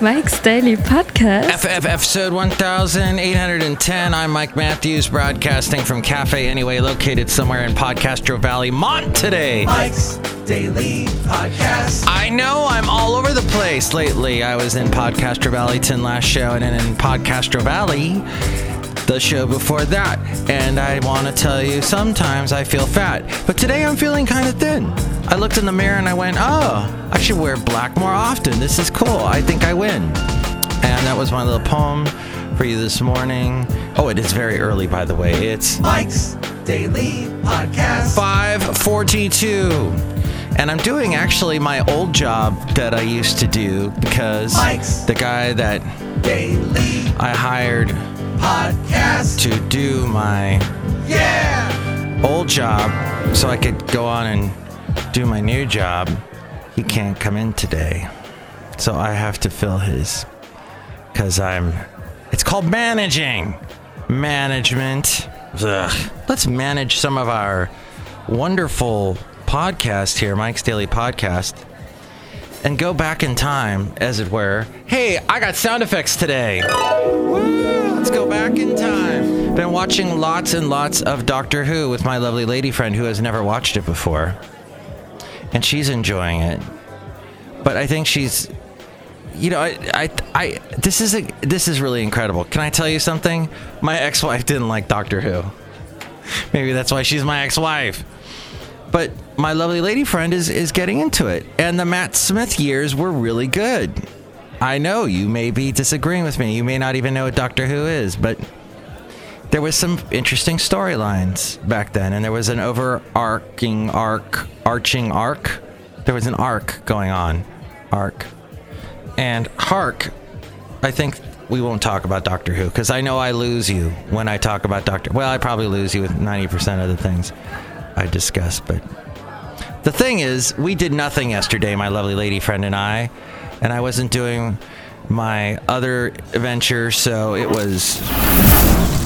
Mike's Daily Podcast. FF episode 1810. I'm Mike Matthews, broadcasting from Cafe Anyway, located somewhere in Podcastro Valley, Mont today. Mike's Daily Podcast. I know I'm all over the place lately. I was in Podcastro Valleyton last show and then in Podcastro Valley the show before that. And I want to tell you, sometimes I feel fat, but today I'm feeling kind of thin. I looked in the mirror and I went, oh, I should wear black more often. This is cool. I think I win. And that was my little poem for you this morning. Oh, it is very early, by the way. It's Mike's Daily Podcast. 542. And I'm doing actually my old job that I used to do because Mike's the guy that Daily I hired Podcast. to do my Yeah. old job so I could go on and do my new job, he can't come in today. So I have to fill his because I'm it's called managing. Management. Ugh. Let's manage some of our wonderful podcast here, Mike's Daily Podcast. And go back in time, as it were. Hey, I got sound effects today. Woo, let's go back in time. Been watching lots and lots of Doctor Who with my lovely lady friend who has never watched it before. And she's enjoying it. But I think she's you know, I, I, I this is a, this is really incredible. Can I tell you something? My ex-wife didn't like Doctor Who. Maybe that's why she's my ex-wife. But my lovely lady friend is is getting into it, and the Matt Smith years were really good. I know you may be disagreeing with me. You may not even know what Doctor Who is, but there was some interesting storylines back then, and there was an overarching arc, arching arc. There was an arc going on, arc, and hark. I think we won't talk about Doctor Who because I know I lose you when I talk about Doctor. Well, I probably lose you with ninety percent of the things I discuss, but the thing is, we did nothing yesterday, my lovely lady friend and I, and I wasn't doing my other venture, so it was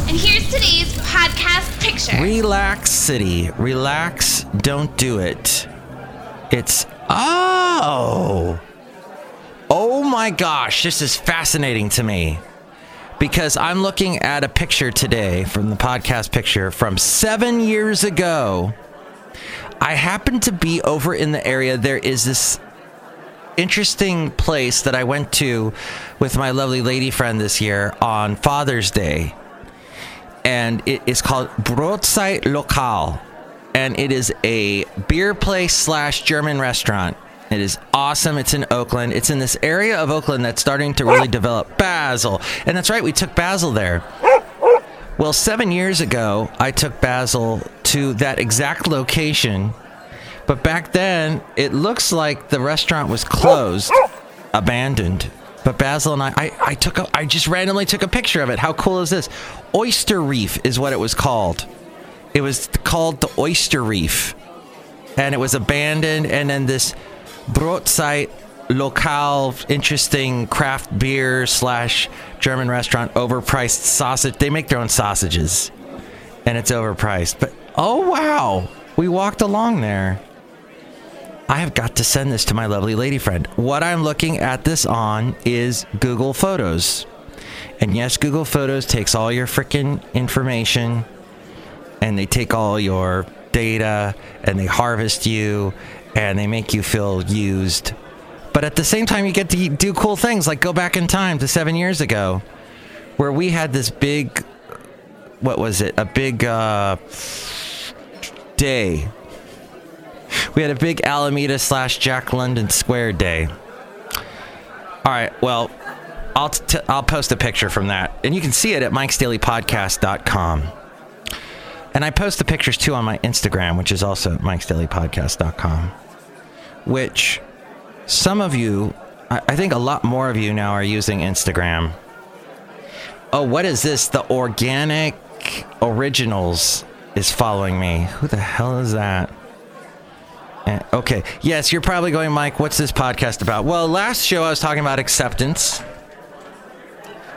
And here's today's podcast picture. Relax City. Relax, don't do it. It's oh. Oh my gosh, this is fascinating to me. Because I'm looking at a picture today from the podcast picture from 7 years ago. I happen to be over in the area there is this interesting place that I went to with my lovely lady friend this year on Father's Day and it is called Brotzeit Lokal, and it is a beer place slash German restaurant. It is awesome. It's in Oakland. It's in this area of Oakland that's starting to really develop. Basil, and that's right, we took Basil there. Well, seven years ago, I took Basil to that exact location, but back then it looks like the restaurant was closed, abandoned. But Basil and I, I, I took a, I just randomly took a picture of it. How cool is this? Oyster Reef is what it was called. It was called the Oyster Reef, and it was abandoned. And then this Brotzeit Lokal, interesting craft beer slash German restaurant, overpriced sausage. They make their own sausages, and it's overpriced. But oh wow, we walked along there. I have got to send this to my lovely lady friend. What I'm looking at this on is Google Photos. And yes, Google Photos takes all your freaking information and they take all your data and they harvest you and they make you feel used. But at the same time, you get to do cool things like go back in time to seven years ago where we had this big, what was it? A big uh, day we had a big Alameda slash Jack London Square day. All right, well, I'll t- I'll post a picture from that, and you can see it at mikesdailypodcast.com. And I post the pictures too on my Instagram, which is also mikesdailypodcast.com. Which some of you, I, I think a lot more of you now are using Instagram. Oh, what is this? The Organic Originals is following me. Who the hell is that? Eh, Okay. Yes, you're probably going, Mike, what's this podcast about? Well, last show I was talking about acceptance.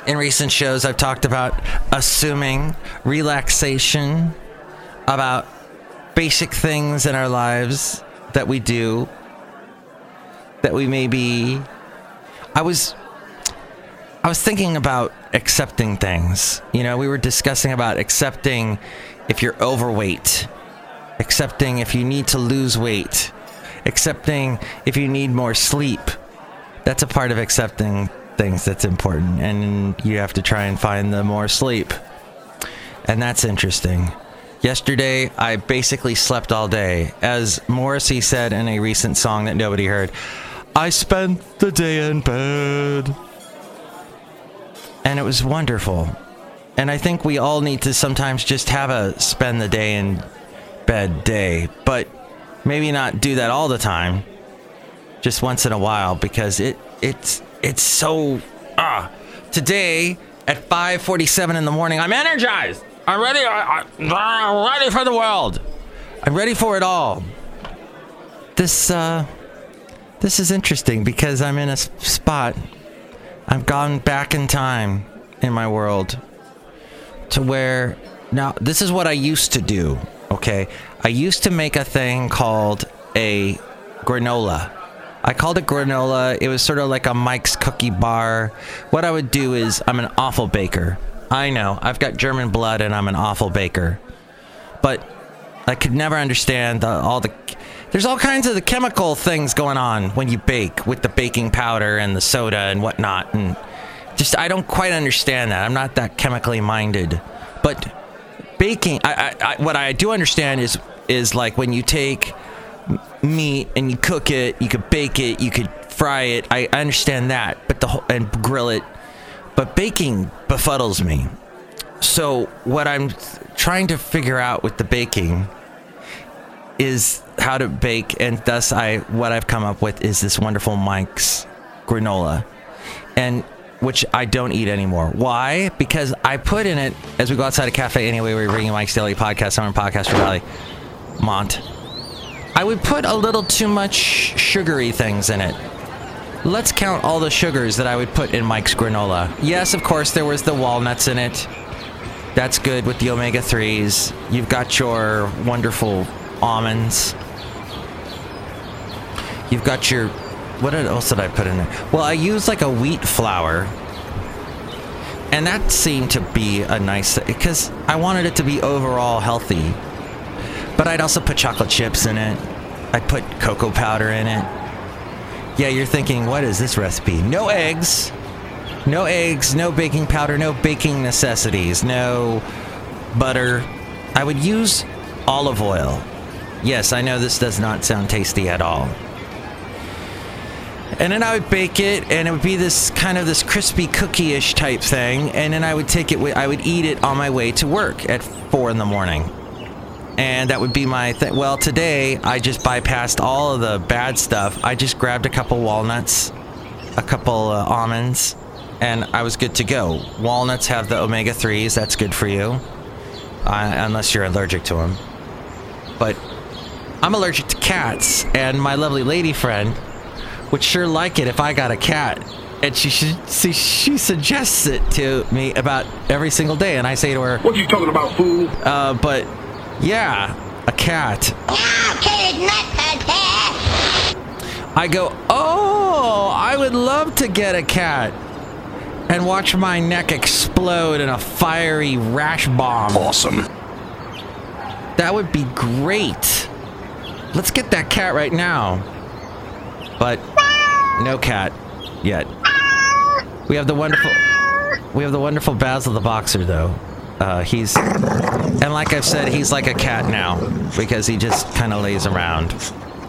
In recent shows, I've talked about assuming, relaxation, about basic things in our lives that we do that we may be. I was I was thinking about accepting things. You know, we were discussing about accepting if you're overweight, accepting if you need to lose weight, accepting if you need more sleep. That's a part of accepting things that's important, and you have to try and find the more sleep. And that's interesting. Yesterday, I basically slept all day. As Morrissey said in a recent song that nobody heard, I spent the day in bed. And it was wonderful. And I think we all need to sometimes just have a spend the day in bed day, but maybe not do that all the time. Just once in a while because it it's it's so ah today at 5:47 in the morning I'm energized. I'm ready. I, am ready for the world. I'm ready for it all. This uh, this is interesting because I'm in a spot. I've gone back in time in my world to where now this is what I used to do. Okay, I used to make a thing called a granola. I called it granola. It was sort of like a Mike's cookie bar. What I would do is I'm an awful baker. I know. I've got German blood and I'm an awful baker. But I could never understand the, all the. There's all kinds of the chemical things going on when you bake with the baking powder and the soda and whatnot. And just, I don't quite understand that. I'm not that chemically minded. But baking, I, I, I, what I do understand is, is like when you take meat and you cook it, you could bake it, you could fry it. I, I understand that. But the whole, and grill it but baking befuddles me. So, what I'm trying to figure out with the baking is how to bake, and thus, I what I've come up with is this wonderful Mike's granola, and which I don't eat anymore. Why? Because I put in it as we go outside a cafe anyway. We're bringing Mike's Daily Podcast, Summer Podcast for Valley Mont. I would put a little too much sugary things in it Let's count all the sugars that I would put in Mike's granola. Yes, of course, there was the walnuts in it. That's good with the omega 3s. You've got your wonderful almonds. You've got your. What else did I put in there? Well, I used like a wheat flour. And that seemed to be a nice. Because I wanted it to be overall healthy. But I'd also put chocolate chips in it. I'd put cocoa powder in it. Yeah, you're thinking, what is this recipe? No eggs. No eggs, no baking powder, no baking necessities, no butter. I would use olive oil. Yes, I know this does not sound tasty at all. And then I would bake it, and it would be this kind of this crispy cookie-ish type thing. And then I would take it, I would eat it on my way to work at four in the morning and that would be my thing. Well, today I just bypassed all of the bad stuff. I just grabbed a couple walnuts, a couple uh, almonds, and I was good to go. Walnuts have the omega 3s, that's good for you, uh, unless you're allergic to them. But I'm allergic to cats, and my lovely lady friend would sure like it if I got a cat. And she should see she suggests it to me about every single day, and I say to her, "What you talking about, fool?" Uh, but yeah, a cat. Yeah, kid, not a cat. I go, oh, I would love to get a cat and watch my neck explode in a fiery rash bomb. Awesome. That would be great. Let's get that cat right now. But no cat yet. We have the wonderful we have the wonderful Basil the boxer though. Uh, he's, and like I've said, he's like a cat now because he just kind of lays around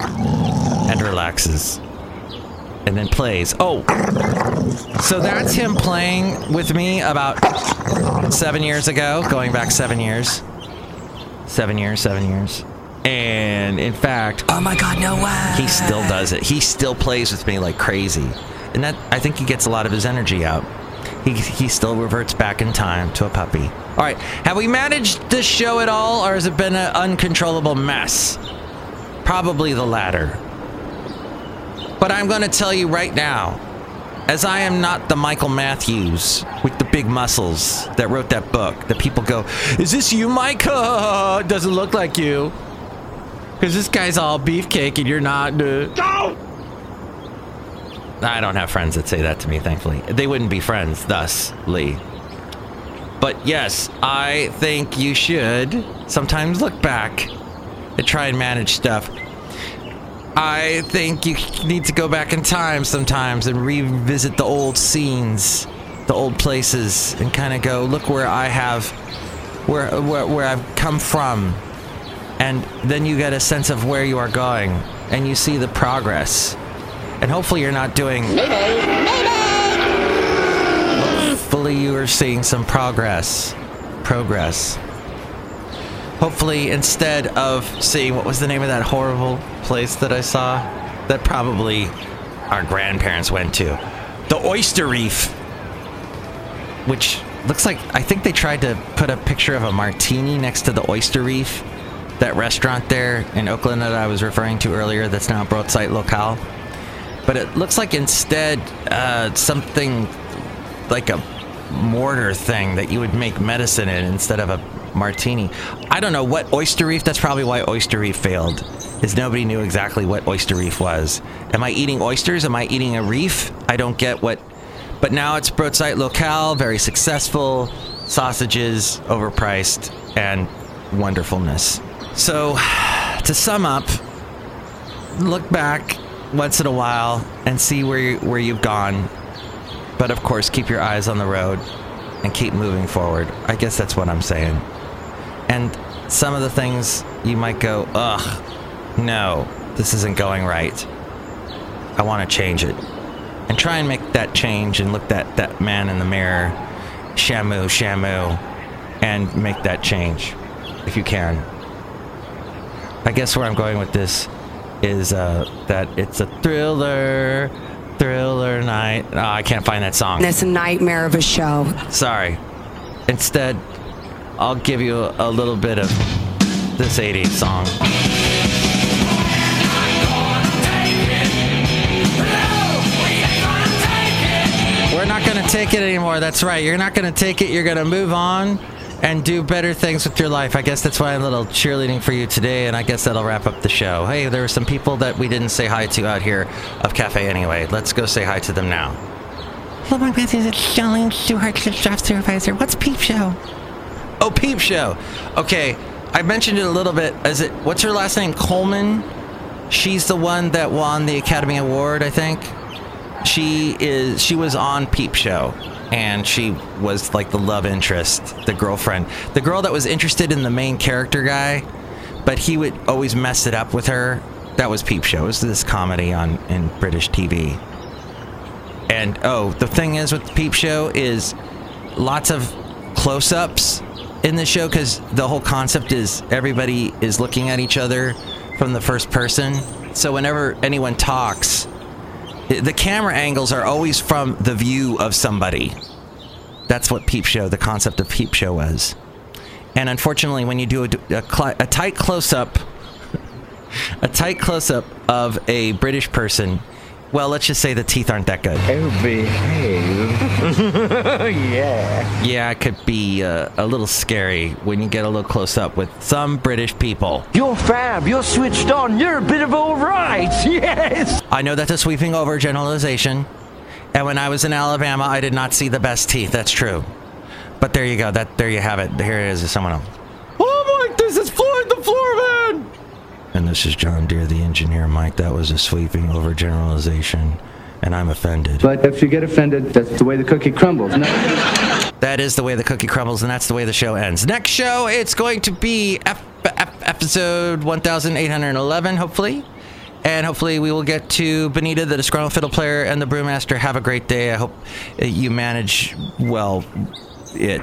and relaxes and then plays. Oh, so that's him playing with me about seven years ago, going back seven years. Seven years, seven years. And in fact, oh my god, no way. He still does it. He still plays with me like crazy. And that, I think he gets a lot of his energy out he, he still reverts back in time to a puppy. All right, have we managed this show at all, or has it been an uncontrollable mess? Probably the latter. But I'm going to tell you right now, as I am not the Michael Matthews with the big muscles that wrote that book, that people go, Is this you, Mike? doesn't look like you. Because this guy's all beefcake and you're not. Uh. I don't have friends that say that to me, thankfully. They wouldn't be friends, thus, Lee. But yes, I think you should sometimes look back and try and manage stuff. I think you need to go back in time sometimes and revisit the old scenes, the old places, and kind of go, look where I have, where, where, where I've come from. And then you get a sense of where you are going, and you see the progress. And hopefully you're not doing. Maybe, maybe! Hopefully you are seeing some progress. Progress. Hopefully, instead of seeing what was the name of that horrible place that I saw, that probably our grandparents went to, the Oyster Reef, which looks like I think they tried to put a picture of a martini next to the Oyster Reef, that restaurant there in Oakland that I was referring to earlier. That's now Brotzeit Lokal, but it looks like instead uh, something like a mortar thing that you would make medicine in instead of a martini. I don't know what Oyster Reef. That's probably why Oyster Reef failed. Is nobody knew exactly what Oyster Reef was. Am I eating oysters? Am I eating a reef? I don't get what. But now it's Brotzeit Lokal, very successful, sausages, overpriced, and wonderfulness. So, to sum up, look back once in a while and see where you, where you've gone. But of course, keep your eyes on the road and keep moving forward. I guess that's what I'm saying. And some of the things you might go, ugh, no, this isn't going right. I want to change it. And try and make that change and look that, that man in the mirror, Shamu, Shamu, and make that change if you can. I guess where I'm going with this is uh, that it's a thriller, thriller night. Oh, I can't find that song. It's a nightmare of a show. Sorry. Instead, I'll give you a, a little bit of this 80s song. We're not to take it anymore. That's right. You're not to take it. You're to move on and do better things with your life. I guess that's why I'm a little cheerleading for you today, and I guess that'll wrap up the show. Hey, there were some people that we didn't say hi to out here of Cafe anyway. Let's go say hi to them now. Hello, my name is Charlene Stewart, staff supervisor. What's Peep Show? Oh, Peep Show. Okay, I mentioned it a little bit. Is it what's her last name? Colman. She's the one that won the Academy Award, I think. She is. She was on Peep Show, and she was like the love interest, the girlfriend, the girl that was interested in the main character guy, but he would always mess it up with her. That was Peep Show. It was this comedy on in British TV. And oh, the thing is with Peep Show is lots of close-ups in the show because the whole concept is everybody is looking at each other from the first person. So whenever anyone talks, the camera angles are always from the view of somebody. That's what Peep Show, the concept of Peep Show was. And unfortunately, when you do a, a, a tight close-up, a tight close-up of a British person, well, let's just say the teeth aren't that good. Oh, behave. yeah. Yeah, it could be uh, a little scary when you get a little close up with some British people. You're fab. You're switched on. You're a bit of all right. Yes. I know that's a sweeping overgeneralization. And when I was in Alabama, I did not see the best teeth. That's true. But there you go. That there you have it. Here it is. Someone else. Oh Mike, this is Floyd the Floorman. And this is John Deere, the engineer. Mike, that was a sweeping overgeneralization, and I'm offended. But if you get offended, that's the way the cookie crumbles. No. That is the way the cookie crumbles, and that's the way the show ends. Next show, it's going to be episode 1811, hopefully. And hopefully, we will get to Benita, the disgruntled fiddle player, and the brewmaster. Have a great day. I hope uh, you manage well it.